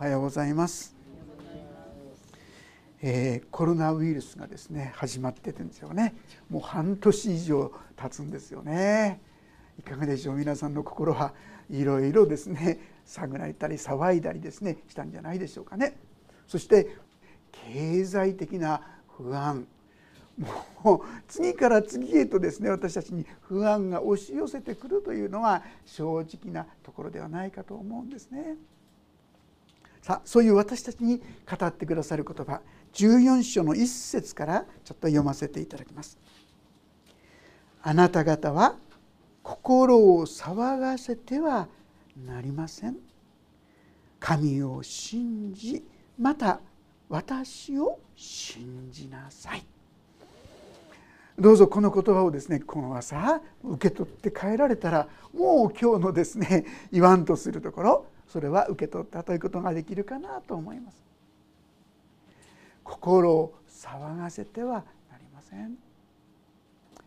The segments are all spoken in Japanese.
おはようございます、えー、コロナウイルスがですね始まっててんですよね。もう半年以上経つんですよね。いかがでしょう？皆さんの心はいろいろですね探られたり騒いだりですねしたんじゃないでしょうかね。そして経済的な不安。もう次から次へとですね私たちに不安が押し寄せてくるというのが正直なところではないかと思うんですね。さあそういう私たちに語ってくださる言葉14章の一節からちょっと読ませていただきます。あなた方は心を騒がせてはなりません。神を信じまた私を信じなさい。どうぞこの言葉をですねこの朝受け取って帰られたらもう今日のですね言わんとするところそれは受け取ったということができるかなと思います。心を騒がせてはなりません。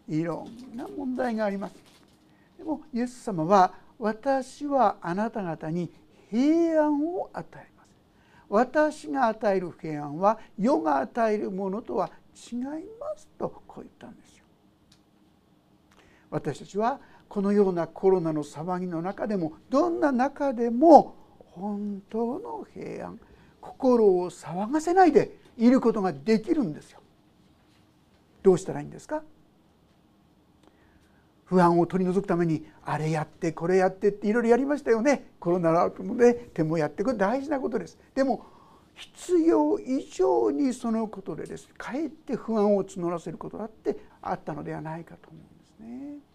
いろんな問題があります。でもイエス様は私はあなた方に平安を与えます。私が与える平安は世が与えるものとは違いますとこう言ったんですよ。私たちはこのようなコロナの騒ぎの中でもどんな中でも本当の平安心を騒がせないでいることができるんですよ。どうしたらいいんですか？不安を取り除くためにあれやってこれやってっていろいろやりましたよねコロナので手もやってくる大事なことですでも必要以上にそのことでですかえって不安を募らせることだってあったのではないかと思うんですね。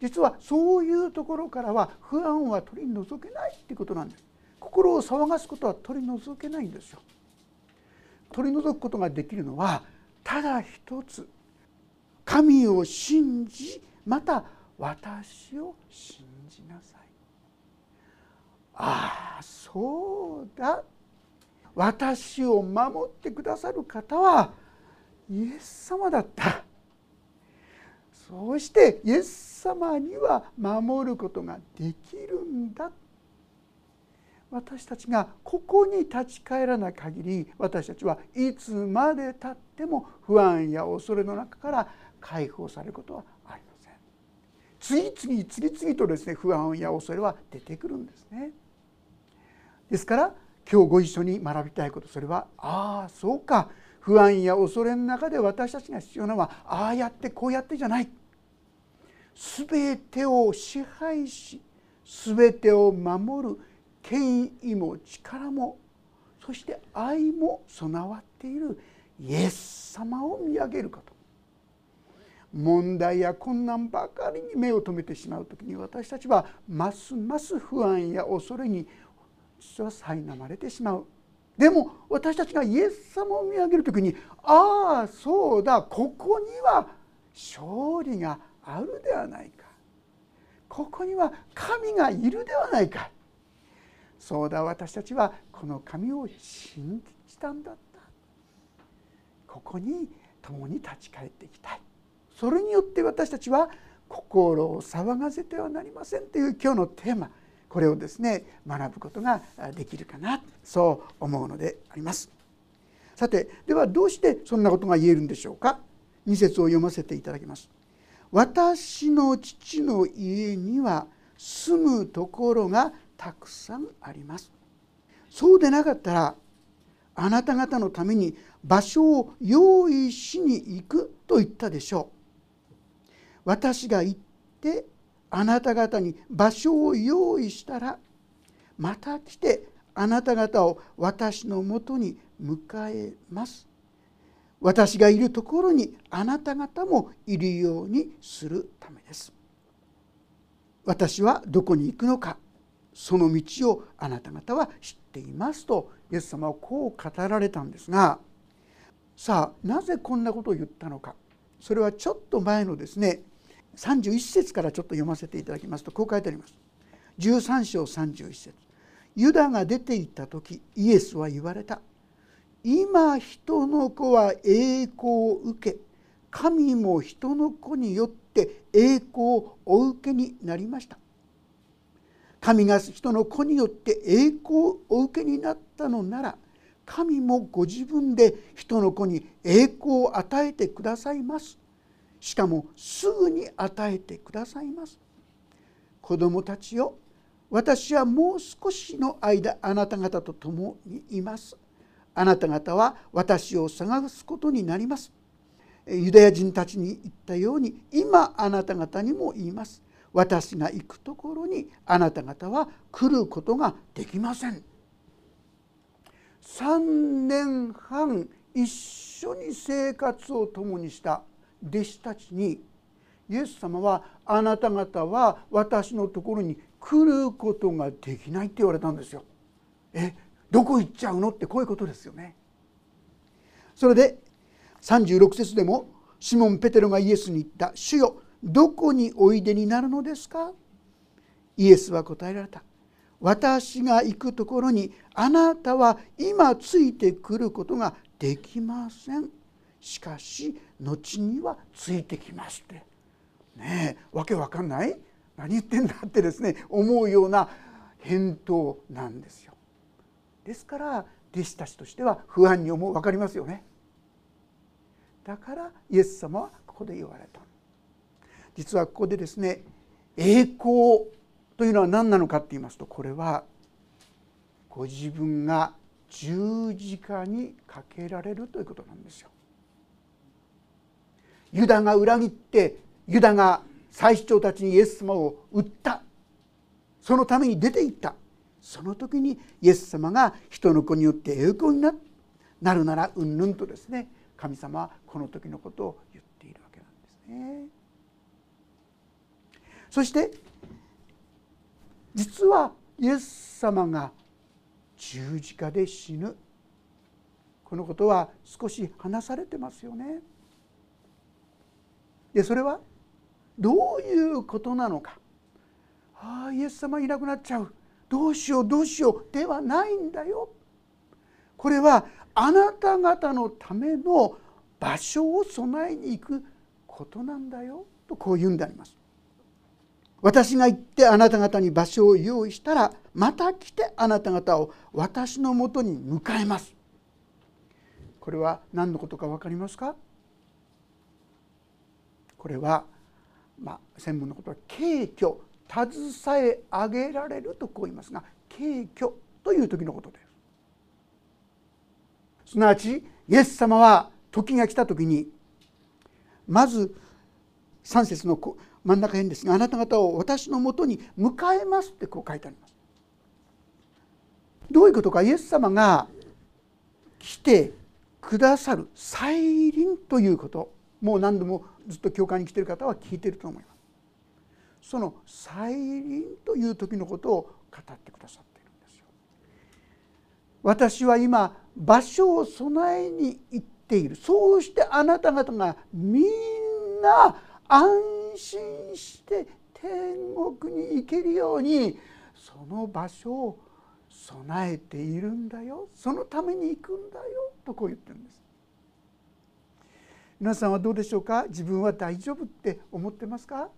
実はそういうところからは不安は取り除けないっていうことなんです。心を騒がすことは取り除けないんですよ。取り除くことができるのはただ一つ神を信じまた私を信じなさい。ああそうだ私を守ってくださる方はイエス様だったそうしてイエス様には守ることができるんだ私たちがここに立ち返らない限り私たちはいつまでたっても不安や恐れの中から解放されることはありません。次々次々とですね不安や恐れは出てくるんです。ねですから今日ご一緒に学びたいことそれはああそうか。不安や恐れの中で私たちが必要なのはああやってこうやってじゃない。全てを支配し全てを守る権威も力もそして愛も備わっているイエス様を見上げること。問題や困難ばかりに目を留めてしまう時に私たちはますます不安や恐れに実は苛まれてしまう。でも私たちがイエス様を見上げる時にああそうだここには勝利があるではないか。ここには神がいるではないか。そうだ私たちはこの神を信じたんだった。ここに共に立ち返っていきたい。それによって私たちは心を騒がせてはなりませんという今日のテーマ。これをですね学ぶことができるかな。そう思うのであります。さてではどうしてそんなことが言えるんでしょうか。2節を読ませていただきます。私の父の家には住むところがたくさんあります。そうでなかったらあなた方のために場所を用意しに行くと言ったでしょう。私が行ってあなた方に場所を用意したらまた来てあなた方を私のもとに迎えます私がいるところにあなた方もいるようにするためです。私はどこに行くのかその道をあなた方は知っていますとイエス様はこう語られたんですがさあなぜこんなことを言ったのか。それはちょっと前のですね31節からちょっと読ませていただきますとこう書いてあります。13章31節。ユダが出て行った時イエスは言われた。今人の子は栄光を受け神も人の子によって栄光をお受けになりました。神が人の子によって栄光をお受けになったのなら神もご自分で人の子に栄光を与えてくださいます。しかもすぐに与えてくださいます。子供たちよ私はもう少しの間あなた方と共にいます。あなた方は私を探すことになります。ユダヤ人たちに言ったように今あなた方にも言います。私が行くところにあなた方は来ることができません。3年半一緒に生活を共にした弟子たちにイエス様はあなた方は私のところに来ることができないって言われたんですよ。えどこ行っちゃうのってこういうことですよね。それで36節でもシモン・ペテロがイエスに言った「主よどこにおいでになるのですか?」イエスは答えられた「私が行くところにあなたは今ついてくることができません」しかし後にはついてきますってねえわけわかんない？何言ってんだってですね思うような返答なんですよ。ですから弟子たちとしては不安に思う分かりますよね。だからイエス様はここで言われた実はここでですね栄光というのは何なのかって言いますとこれはご自分が十字架にかけられるということなんですよ。ユダが裏切ってユダが祭司長たちにイエス様を売ったそのために出て行ったその時にイエス様が人の子によって栄光になるならうんぬんとですね神様はこの時のことを言っているわけなんですね。そして実はイエス様が十字架で死ぬこのことは少し話されてますよね。でそれはどういうことなのかああイエス様いなくなっちゃうどうしようどうしようではないんだよこれはあなた方のための場所を備えに行くことなんだよとこう言うんであります。私が行ってあなた方に場所を用意したらまた来てあなた方を私のもとに迎えます。これは何のことか分かりますか？これは、まあ、専門のことは敬虚携え上げられるとこう言いますが敬虚という時のことです。すなわちイエス様は時が来た時にまず3節の真ん中辺ですがあなた方を私のもとに迎えますってこう書いてあります。どういうことかイエス様が来てくださる再臨ということもう何度もずっと教会に来てる方は聞いてると思います。その再臨という時のことを語ってくださっているんですよ。私は今場所を備えに行っている。そうしてあなた方がみんな安心して天国に行けるようにその場所を備えているんだよ。そのために行くんだよとこう言ってるんです。皆さんはどうでしょうか？自分は大丈夫って思ってますか？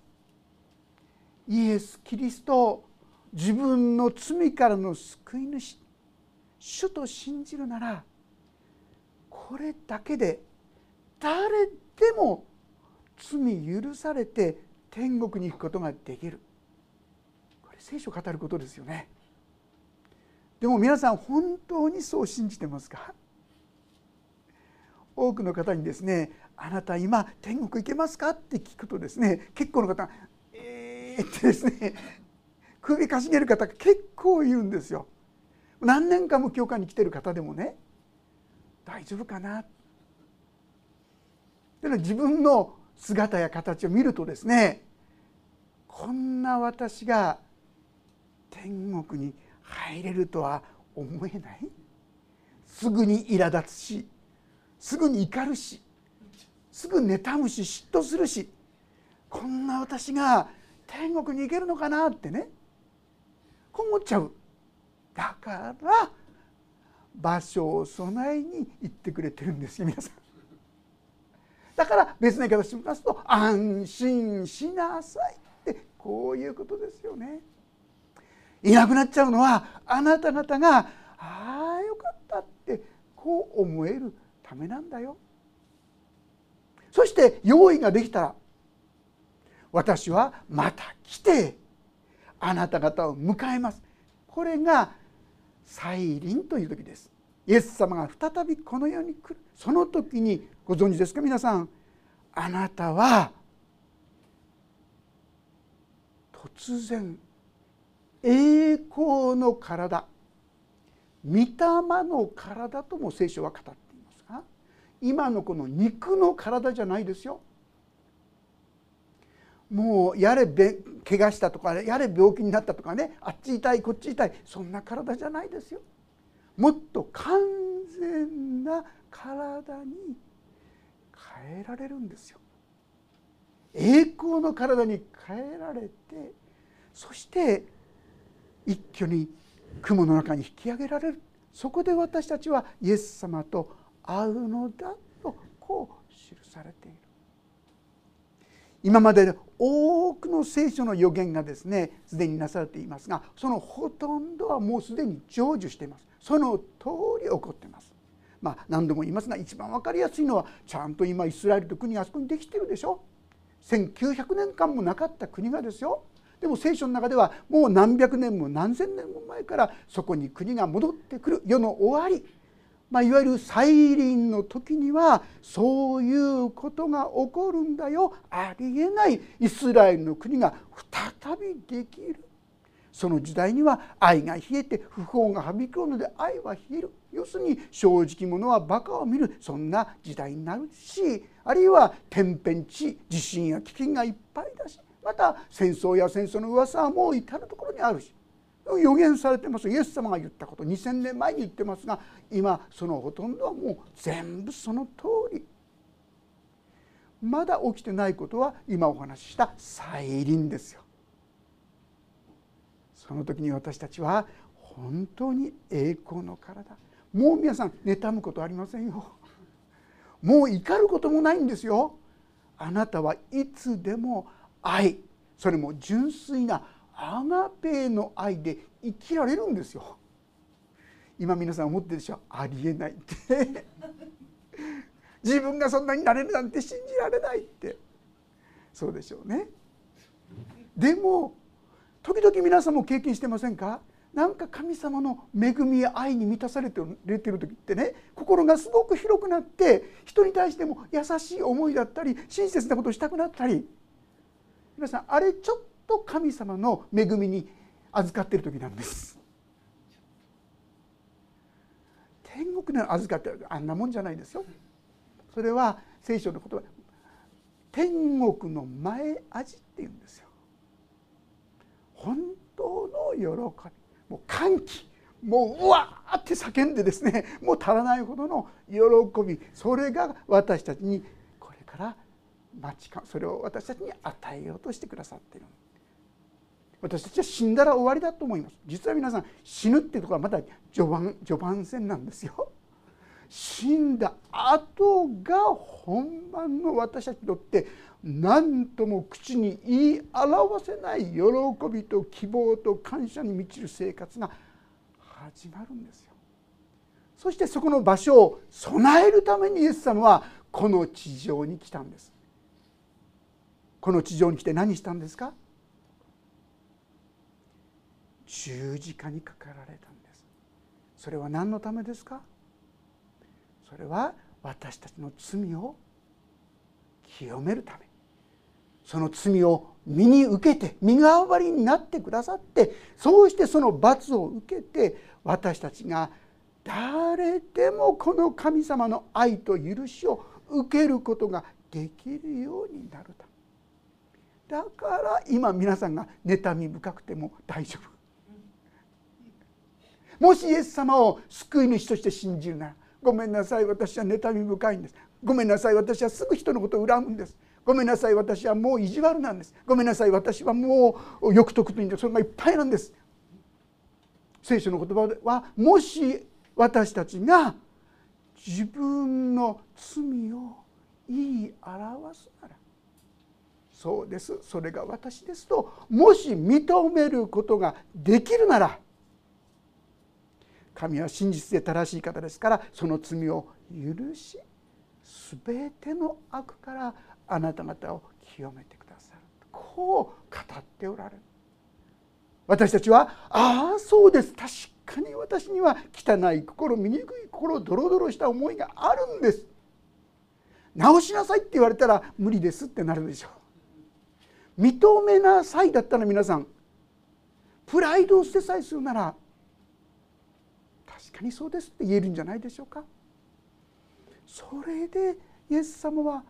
イエス・キリストを自分の罪からの救い主主と信じるならこれだけで誰でも罪許されて天国に行くことができる。これ聖書を語ることですよね。でも皆さん本当にそう信じてますか？多くの方にですねあなた今天国行けますか?」って聞くとですね結構の方「え」ってですね首かしげる方が結構いるんですよ。何年間も教会に来てる方でもね大丈夫かなでも自分の姿や形を見るとですねこんな私が天国に入れるとは思えないすぐに苛立つしすぐに怒るしすぐ妬むし嫉妬するしこんな私が天国に行けるのかなってね。こう思っちゃう。だから場所を備えに行ってくれてるんですよ皆さん。だから別の言い方しますと安心しなさいってこういうことですよね。いなくなっちゃうのはあなた方がああよかったってこう思えるためなんだよ。そして用意ができたら私はまた来てあなた方を迎えます。これが再臨という時です。イエス様が再びこの世に来る。その時にご存知ですか皆さん。あなたは突然栄光の体御霊の体とも聖書は語っていますが今のこの肉の体じゃないですよ。もうやれ怪我したとかやれ病気になったとかねあっち痛いこっち痛いそんな体じゃないですよ。もっと完全な体に変えられるんですよ。栄光の体に変えられてそして一挙に雲の中に引き上げられるそこで私たちはイエス様と会うのだとこう記されている今まで多くの聖書の予言がですねすでになされていますがそのほとんどはもうすでに成就しています。その通り起こっています。まあ何度も言いますが一番分かりやすいのはちゃんと今イスラエルと国があそこにできてるでしょ。1900年間もなかった国がですよ。でも聖書の中ではもう何百年も何千年も前からそこに国が戻ってくる世の終わり、まあ、いわゆる再臨の時にはそういうことが起こるんだよ。ありえない。イスラエルの国が再びできる。その時代には愛が冷えて不法がはびくるので愛は冷える。要するに正直者はバカを見る。そんな時代になるしあるいは天変地地震や飢饉がいっぱいだしまた戦争や戦争の噂はもう至る所にあるし。予言されてますイエス様が言ったこと2,000年前に言ってますが今そのほとんどはもう全部その通りまだ起きてないことは今お話しした再臨ですよ。その時に私たちは本当に栄光の体もう皆さん妬むことありませんよ。もう怒ることもないんですよ。あなたはいつでも愛それも純粋なアガペーの愛で生きられるんですよ。今皆さん思ってるでしょ？ありえないって。自分がそんなになれるなんて信じられないって。そうでしょうね。でも時々皆さんも経験してませんか？なんか神様の恵みや愛に満たされてる時ってね心がすごく広くなって人に対しても優しい思いだったり親切なことをしたくなったり。皆さんあれちょっと神様の恵みに預かっている時なんです。天国で預かってるあんなもんじゃないですよ。それは聖書の言葉天国の前味っていうんですよ。本当の喜びもう歓喜もううわーって叫んでですねもう足らないほどの喜びそれが私たちにこれから待ちかそれを私たちに与えようとしてくださっている。私たちは死んだら終わりだと思います。実は皆さん死ぬっていうところはまだ序盤序盤戦なんですよ。死んだ後が本番の私たちにとって何とも口に言い表せない喜びと希望と感謝に満ちる生活が始まるんですよ。そしてそこの場所を備えるためにイエス様はこの地上に来たんです。この地上に来て何したんですか？十字架にかかられたんです。それは何のためですか？それは私たちの罪を清めるため。その罪を身に受けて身代わりになってくださってそうしてその罰を受けて私たちが誰でもこの神様の愛と許しを受けることができるようになるためだから今皆さんが妬み深くても大丈夫。もしイエス様を救い主として信じるならごめんなさい私は妬み深いんです。ごめんなさい私はすぐ人のことを恨むんです。ごめんなさい私はもう意地悪なんです。ごめんなさい私はもう欲得というんでそれがいっぱいなんです。聖書の言葉はもし私たちが自分の罪を言い表すならそうですそれが私ですともし認めることができるなら神は真実で正しい方ですからその罪を許し全ての悪からあなた方を清めてくださる。こう語っておられる。私たちはああそうです。確かに私には汚い心醜い心ドロドロした思いがあるんです。直しなさいって言われたら無理ですってなるでしょう。認めなさいだったら皆さんプライドを捨てさえするなら確かにそうですって言えるんじゃないでしょうかそれでイエス様は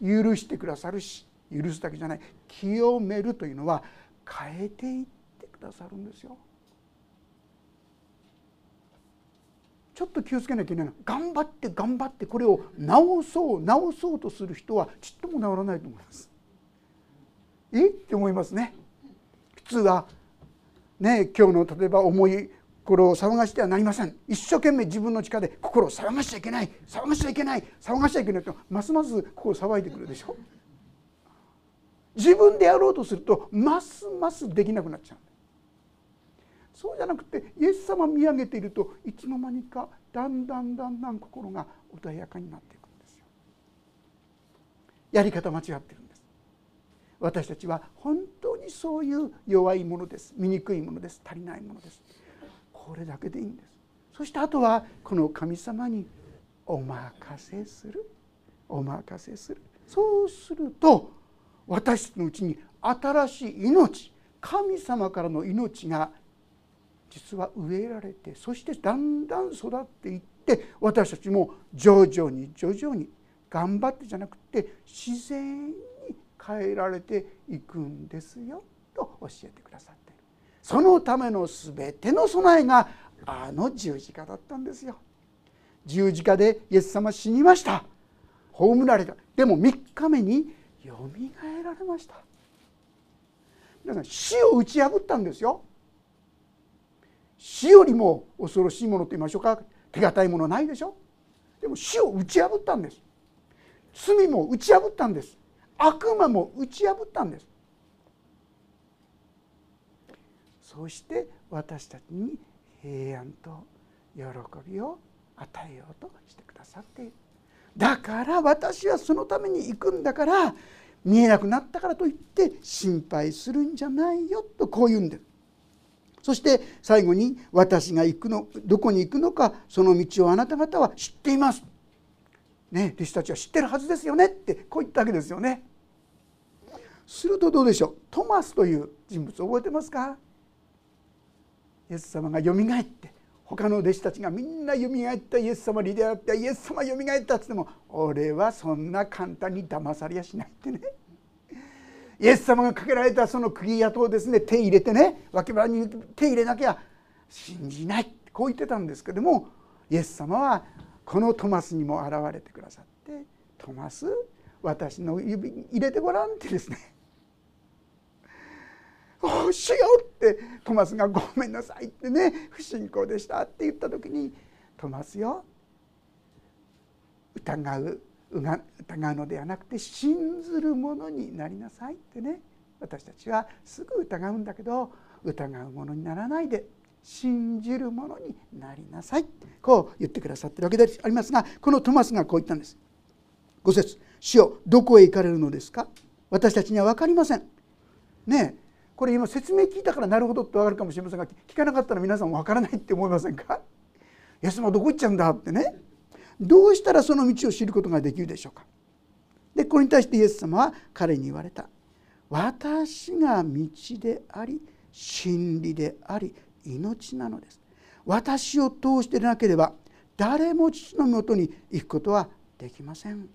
許してくださるし許すだけじゃない清めるというのは変えていってくださるんですよ。ちょっと気をつけなきゃいけないの頑張って頑張ってこれを直そう直そうとする人はちっとも治らないと思います。えって思いますね。普通はね今日の例えば思い心を騒がしてはなりません。一生懸命自分の力で心を騒がしちゃいけない。騒がしちゃいけない。騒がしちゃいけないとますます心騒いでくるでしょ。自分でやろうとするとますますできなくなっちゃうそうじゃなくてイエス様見上げているといつの間にかだんだんだんだん心が穏やかになっていくんですよ。やり方間違ってるんです。私たちは本当にそういう弱いものです。醜いものです。足りないものです。これだけでいいんです。そしてあとはこの神様にお任せする。お任せする。そうすると私たちのうちに新しい命神様からの命が実は植えられてそしてだんだん育っていって私たちも徐々に徐々に頑張ってじゃなくて自然に変えられていくんですよ。と教えてくださいそのための全ての備えがあの十字架だったんですよ。十字架でイエス様死にました。葬られた。でも3日目によみがえられました。皆さん死を打ち破ったんですよ。死よりも恐ろしいものと言いましょうか。手堅いものないでしょ。でも死を打ち破ったんです。罪も打ち破ったんです。悪魔も打ち破ったんです。そして私たちに平安と喜びを与えようとしてくださっているだから私はそのために行くんだから見えなくなったからといって心配するんじゃないよとこう言うんですそして最後に私が行くのどこに行くのかその道をあなた方は知っています。ね弟子たちは知ってるはずですよねってこう言ったわけですよね。するとどうでしょう？トマスという人物覚えてますか？イエス様がよみがえって他の弟子たちがみんなよみがえったイエス様に出会ってイエス様よみがえったっつっても俺はそんな簡単に騙されやしないってね。イエス様がかけられたその釘跡をですね手入れてね脇腹に手入れなきゃ信じないってこう言ってたんですけどもイエス様はこのトマスにも現れてくださって「トマス私の指に入れてごらん」ってですね「主よ」ってトマスが「ごめんなさい」ってね不信仰でしたって言った時に「トマスよ疑う疑うのではなくて信ずるものになりなさいってね私たちはすぐ疑うんだけど疑うものにならないで信じるものになりなさいこう言ってくださってるわけでありますがこのトマスがこう言ったんです。5節主よどこへ行かれるのですか？私たちには分かりません。ねこれ今説明聞いたからなるほどって分かるかもしれませんが聞かなかったら皆さん分からないって思いませんか？イエス様どこ行っちゃうんだってね。どうしたらその道を知ることができるでしょうか？でこれに対してイエス様は彼に言われた「私が道であり真理であり命なのです」私を通してでなければ誰も父のもとに行くことはできません。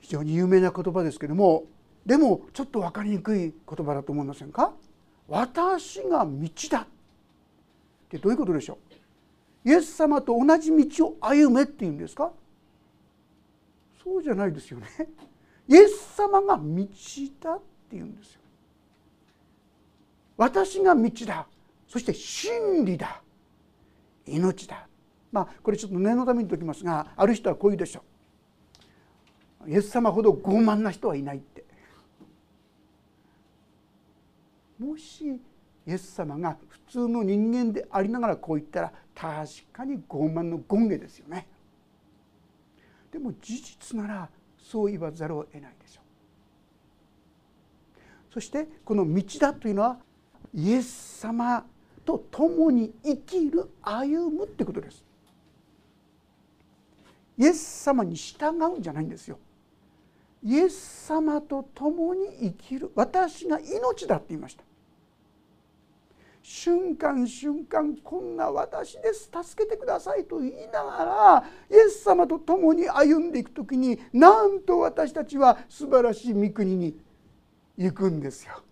非常に有名な言葉ですけどもでもちょっと分かりにくい言葉だと思いませんか？私が道だってどういうことでしょう？イエス様と同じ道を歩めっていうんですか？そうじゃないですよね。イエス様が道だっていうんですよ。私が道だそして真理だ命だまあこれちょっと念のために言っておきますがある人はこう言うでしょう。イエス様ほど傲慢な人はいないってもしイエス様が普通の人間でありながらこう言ったら確かに傲慢の権下ですよね。でも事実ならそう言わざるを得ないでしょう。そしてこの道だというのはイエス様と共に生きる歩むってことです。イエス様に従うんじゃないんですよ。イエス様と共に生きる。私が命だって言いました。瞬間瞬間こんな私です助けてくださいと言いながらイエス様と共に歩んでいく時になんと私たちは素晴らしい御国に行くんですよ。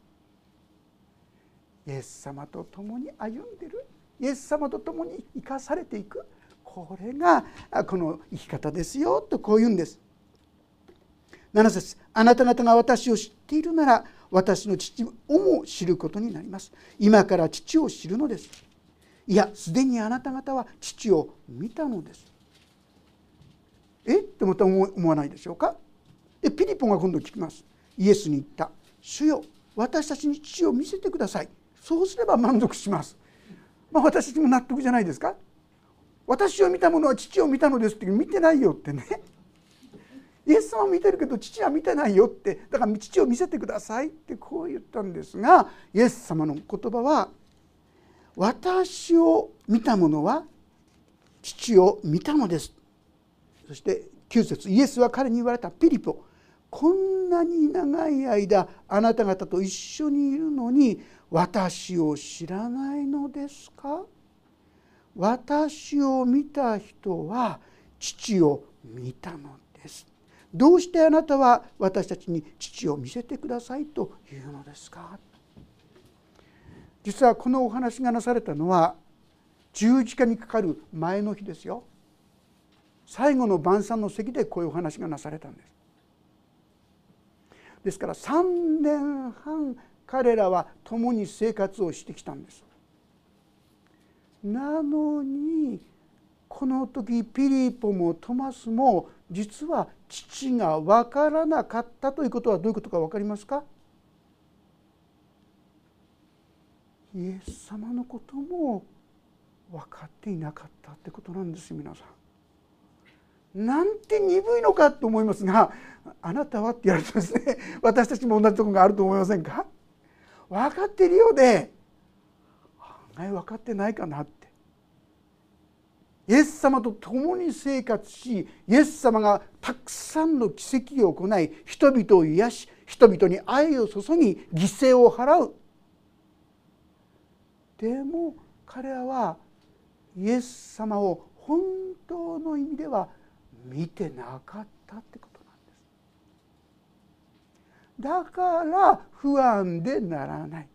イエス様と共に歩んでるイエス様と共に生かされていくこれがこの生き方ですよとこう言うんです。7節あなた方が私を知っているなら私の父をも知ることになります。今から父を知るのです。いやすでにあなた方は父を見たのです。え？ってまた思わないでしょうか？でピリポが今度聞きます。イエスに言った。主よ私たちに父を見せてください。そうすれば満足します。まあ私たちも納得じゃないですか？私を見た者は父を見たのですって見てないよってね。イエス様見てるけど父は見てないよってだから父を見せてくださいってこう言ったんですがイエス様の言葉は「私を見た者は父を見たのです」そして9節イエスは彼に言われたピリポこんなに長い間あなた方と一緒にいるのに私を知らないのですか？私を見た人は父を見たのです。どうしてあなたは私たちに父を見せてくださいというのですか？実はこのお話がなされたのは十字架にかかる前の日ですよ。最後の晩餐の席でこういうお話がなされたんです。ですから3年半彼らは共に生活をしてきたんです。なのにこの時ピリポもトマスも実は父が分からなかったということはどういうことか分かりますか？イエス様のことも分かっていなかったってことなんですよ皆さん。なんて鈍いのかと思いますがあなたはって言われてですね。私たちも同じところがあると思いませんか？分かっているようで案外分かってないかなって。イエス様と共に生活しイエス様がたくさんの奇跡を行い人々を癒し人々に愛を注ぎ犠牲を払う。でも彼らはイエス様を本当の意味では見てなかったってことなんです。だから不安でならない。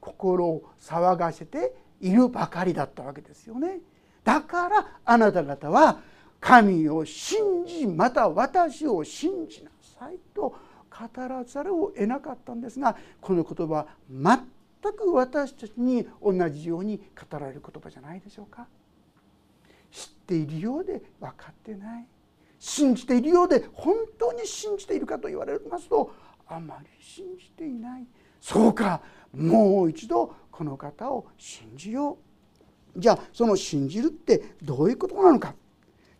心を騒がせているばかりだったわけですよね。だからあなた方は神を信じまた私を信じなさいと語らざるを得なかったんですがこの言葉は全く私たちに同じように語られる言葉じゃないでしょうか。知っているようで分かってない。信じているようで本当に信じているかと言われますとあまり信じていない。そうかもう一度この方を信じよう。じゃあその信じるってどういうことなのか。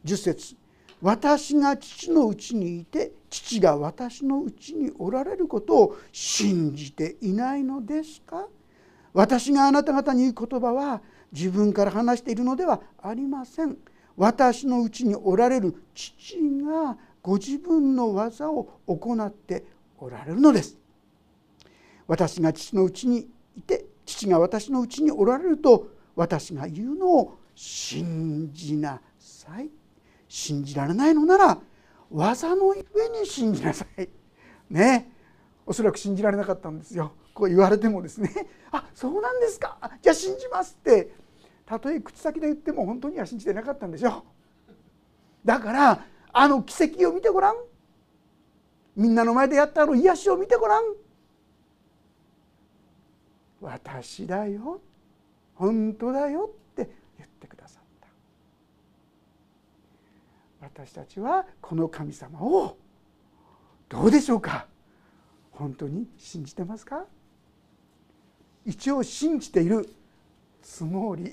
10節私が父のうちにいて父が私のうちにおられることを信じていないのですか。私があなた方に言う言葉は自分から話しているのではありません。私のうちにおられる父がご自分の技を行っておられるのです。私が父のうちにいて父が私のうちにおられると私が言うのを信じなさい。信じられないのなら技の上に信じなさい。ね。おそらく信じられなかったんですよ。こう言われてもですね。あそうなんですか。じゃあ信じますって。たとえ口先で言っても本当には信じてなかったんでしょだからあの奇跡を見てごらん。みんなの前でやったあの癒しを見てごらん。私だよ。本当だよって言ってくださった。私たちはこの神様をどうでしょうか？本当に信じてますか？一応信じているつもり。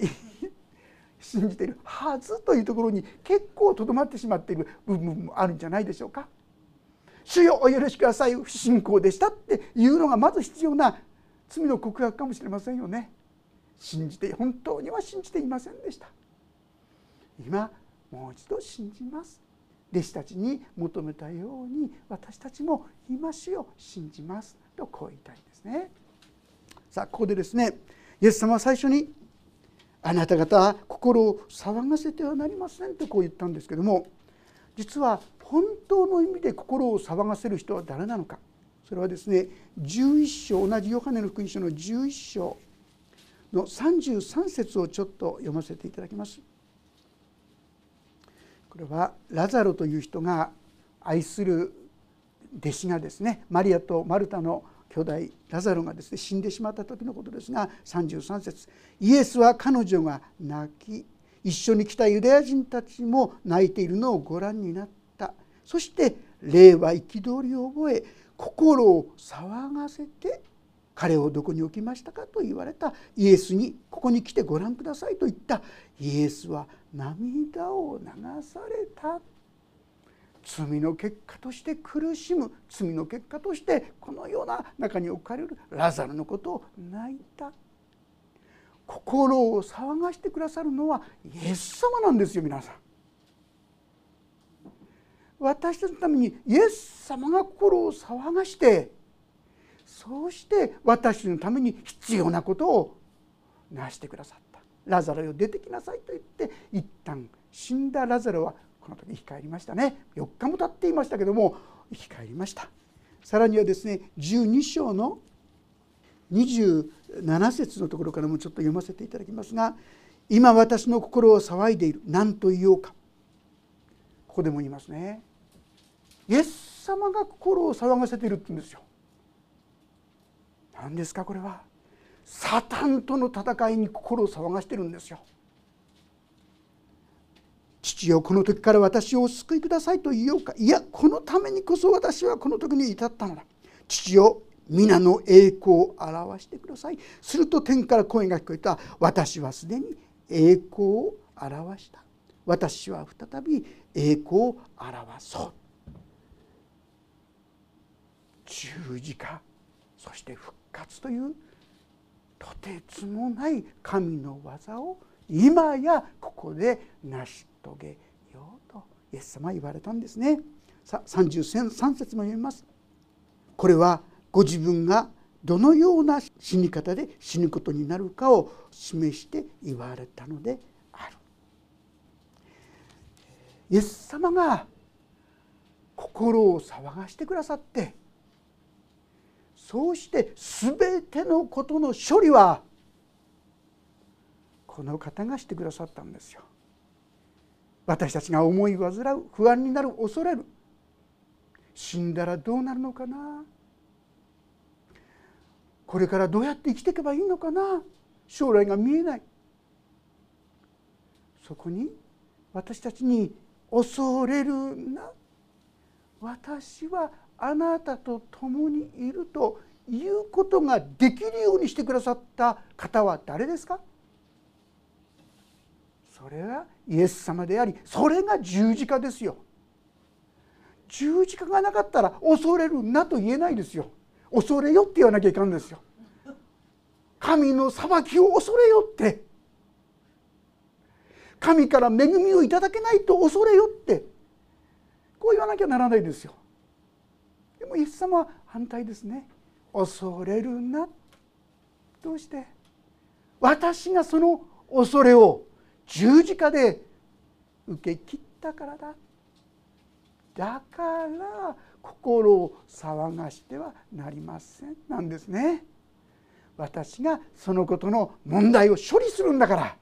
信じているはずというところに結構とどまってしまっている部分もあるんじゃないでしょうか？主よお許しください。不信仰でしたっていうのがまず必要な罪の告白かもしれませんよね。信じて本当には信じていませんでした。今もう一度信じます。弟子たちに求めたように私たちも今しを信じますとこう言いたいんですね。さあここでですねイエス様は最初にあなた方は心を騒がせてはなりませんとこう言ったんですけども実は本当の意味で心を騒がせる人は誰なのかそれはですね11章同じヨハネの福音書の11章の33節をちょっと読ませていただきます。これはラザロという人が愛する弟子がですねマリアとマルタの兄弟ラザロがですね死んでしまった時のことですが33節イエスは彼女が泣き一緒に来たユダヤ人たちも泣いているのをご覧になったそして霊は憤りを覚え心を騒がせて彼をどこに置きましたかと言われた。イエスにここに来てご覧くださいと言った。イエスは涙を流された罪の結果として苦しむ。罪の結果としてこのような中に置かれるラザルのことを泣いた。心を騒がしてくださるのはイエス様なんですよ皆さん。私たちのためにイエス様が心を騒がしてそうして私のために必要なことを成してくださった。ラザロよ出てきなさいと言って一旦死んだラザロはこの時生き返りましたね。4日も経っていましたけども生き返りました。さらにはですね12章の27節のところからもちょっと読ませていただきますが「今私の心を騒いでいる。何と言おうか」ここでも言いますね。イエス様が心を騒がせているって言うんですよ。何ですかこれは？サタンとの戦いに心を騒がしてるんですよ。父よこの時から私をお救いくださいと言おうか。いやこのためにこそ私はこの時に至ったのだ。父よ皆の栄光を表してください。すると天から声が聞こえた。私はすでに栄光を表した。私は再び栄光を表そう。十字架。そして復活というとてつもない神の技を今やここで成し遂げようとイエス様は言われたんですね。さ33節も読みます。これはご自分がどのような死に方で死ぬことになるかを示して言われたのである。イエス様が心を騒がしてくださってそうして全てのことの処理はこの方がしてくださったんですよ。私たちが思い煩う不安になる恐れる。死んだらどうなるのかな？これからどうやって生きていけばいいのかな？将来が見えない。そこに私たちに恐れるな。私はあなたと共にいるということができるようにしてくださった方は誰ですか？それはイエス様でありそれが十字架ですよ。十字架がなかったら恐れるなと言えないですよ。恐れよって言わなきゃいかんですよ。神の裁きを恐れよって。神から恵みをいただけないと恐れよって。こう言わなきゃならないですよ。もイエス様は反対ですね。恐れるなどうして私がその恐れを十字架で受け切ったからだ。だから心を騒がしてはなりませんなんですね。私がそのことの問題を処理するんだから。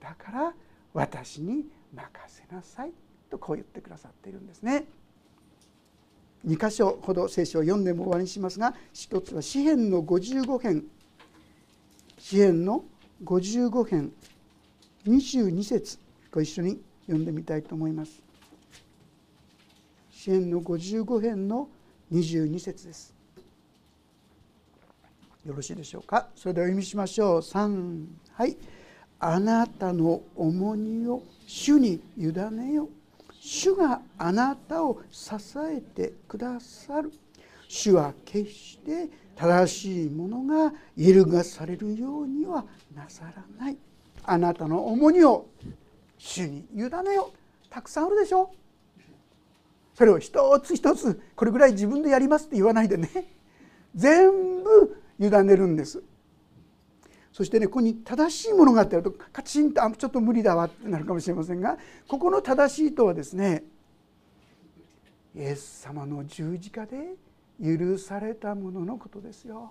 だから私に任せなさいとこう言ってくださっているんですね。2箇所ほど聖書を読んでも終わりにしますが一つは詩篇の55編。詩篇の55編。22節。ご一緒に読んでみたいと思います。支援の55編の22節です。よろしいでしょうか？それではお読みしましょう。3はい。あなたの重荷を主に委ねよ。主があなたを支えてくださる。主は決して正しいものが揺るがされるようにはなさらない。あなたの重荷を主に委ねよたくさんあるでしょそれを一つ一つこれぐらい自分でやりますって言わないでね。全部委ねるんです。そしてねここに正しいものがあったらとカチンとあちょっと無理だわってなるかもしれませんがここの正しいとはですねイエス様の十字架で許されたもののことですよ。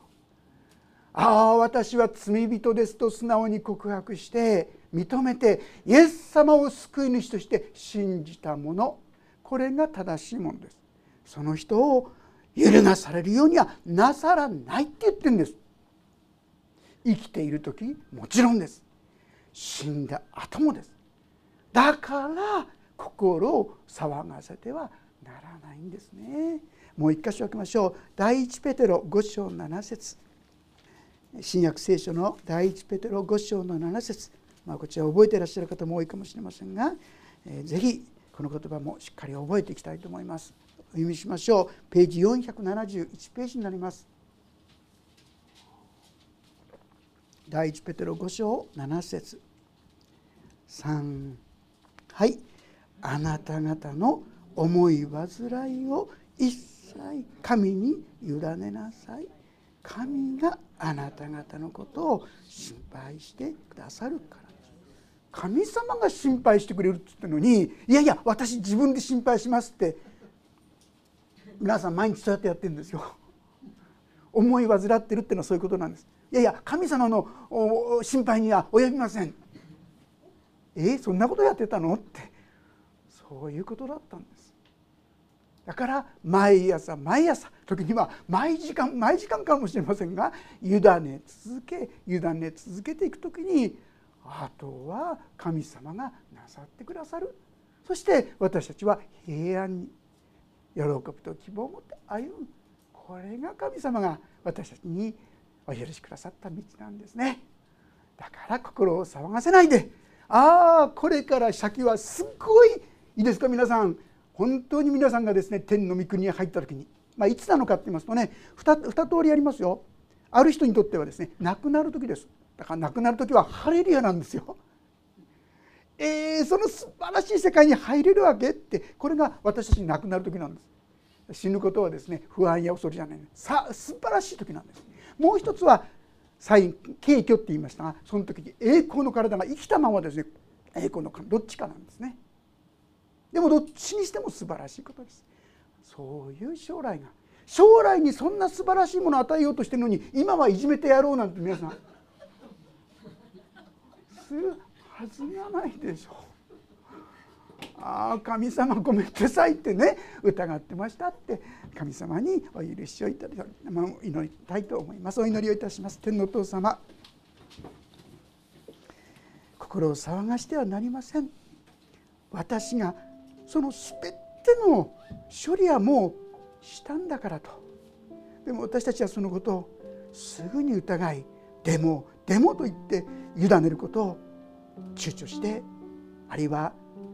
ああ私は罪人ですと素直に告白して認めてイエス様を救い主として信じたものこれが正しいものです。その人を揺るがされるようにはなさらないって言ってるんです。生きている時もちろんです。死んだ後もです。だから心を騒がせてはならないんですね。もう一箇所開けましょう。第一ペテロ5章7節。新約聖書の第一ペテロ5章の7節。まあ、こちら覚えていらっしゃる方も多いかもしれませんが、えー、ぜひこの言葉もしっかり覚えていきたいと思います。お読みしましょう。ページ471ページになります。第一ペテロ5章7節。3はい。あなた方の思い煩いを一切神に委ねなさい。神があなた方のことを心配してくださるから。神様が心配してくれるって言ったのにいやいや私自分で心配しますって皆さん毎日そうやってやってるんですよ。思い煩ってるっていうのはそういうことなんです。いやいや神様の心配には及びません。えそんなことやってたの？って。そういうことだったんです。だから毎朝毎朝時には毎時間毎時間かもしれませんが委ね続け委ね続けていく時にあとは神様がなさってくださる。そして私たちは平安に喜びと希望を持って歩む。これが神様が私たちにお許しくださった道なんですね。だから心を騒がせないで。ああこれから先はすっごいいいですか皆さん。本当に皆さんがですね天の御国に入った時に、まあ、いつなのかって言いますとね 2, 2通りありますよ。ある人にとってはですね亡くなる時です。だから亡くなる時はハレルヤなんですよ。えー、その素晴らしい世界に入れるわけってこれが私たちに亡くなる時なんです。死ぬことはですね不安や恐れじゃない。さ素晴らしい時なんです。ねもう一つは最景挙って言いましたがその時に栄光の体が生きたままですね栄光の体どっちかなんですね。でもどっちにしても素晴らしいことです。そういう将来が。将来にそんな素晴らしいものを与えようとしてるのに今はいじめてやろうなんて皆さん。するはずがないでしょう。ああ神様ごめんなさいってね疑ってましたって神様にお許しをいただき、まあ、祈りたいと思います。お祈りをいたします。天のお父様心を騒がしてはなりません。私がその全ての処理はもうしたんだからと。でも私たちはそのことをすぐに疑いでもでもと言って委ねることを躊躇してあるいは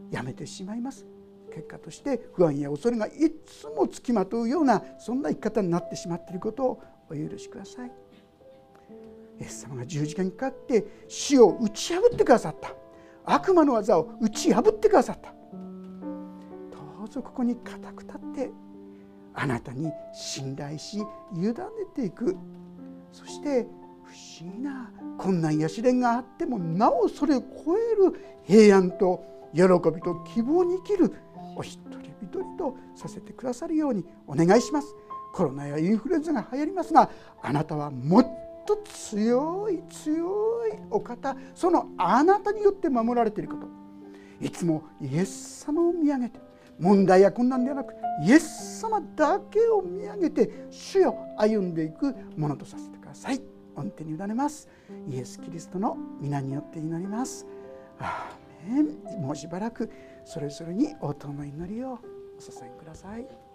やめてしまいます。結果として不安や恐れがいつもつきまとうようなそんな生き方になってしまっていることをお許しください。イエス様が十字架にかかって死を打ち破ってくださった。悪魔の技を打ち破ってくださった。どうぞここに固く立ってあなたに信頼し委ねていく。そして不思議な困難や試練があってもなおそれを超える平安と喜びと希望に生きるお一人一人とさせてくださるようにお願いします。コロナやインフルエンザが流行りますがあなたはもっと強い強いお方そのあなたによって守られていること。いつもイエス様を見上げて問題や困難ではなくイエス様だけを見上げて主よ歩んでいくものとさせてください。御手に委ねますイエス・キリストの皆によって祈ります。もうしばらくそれぞれに応答の祈りをお捧げください。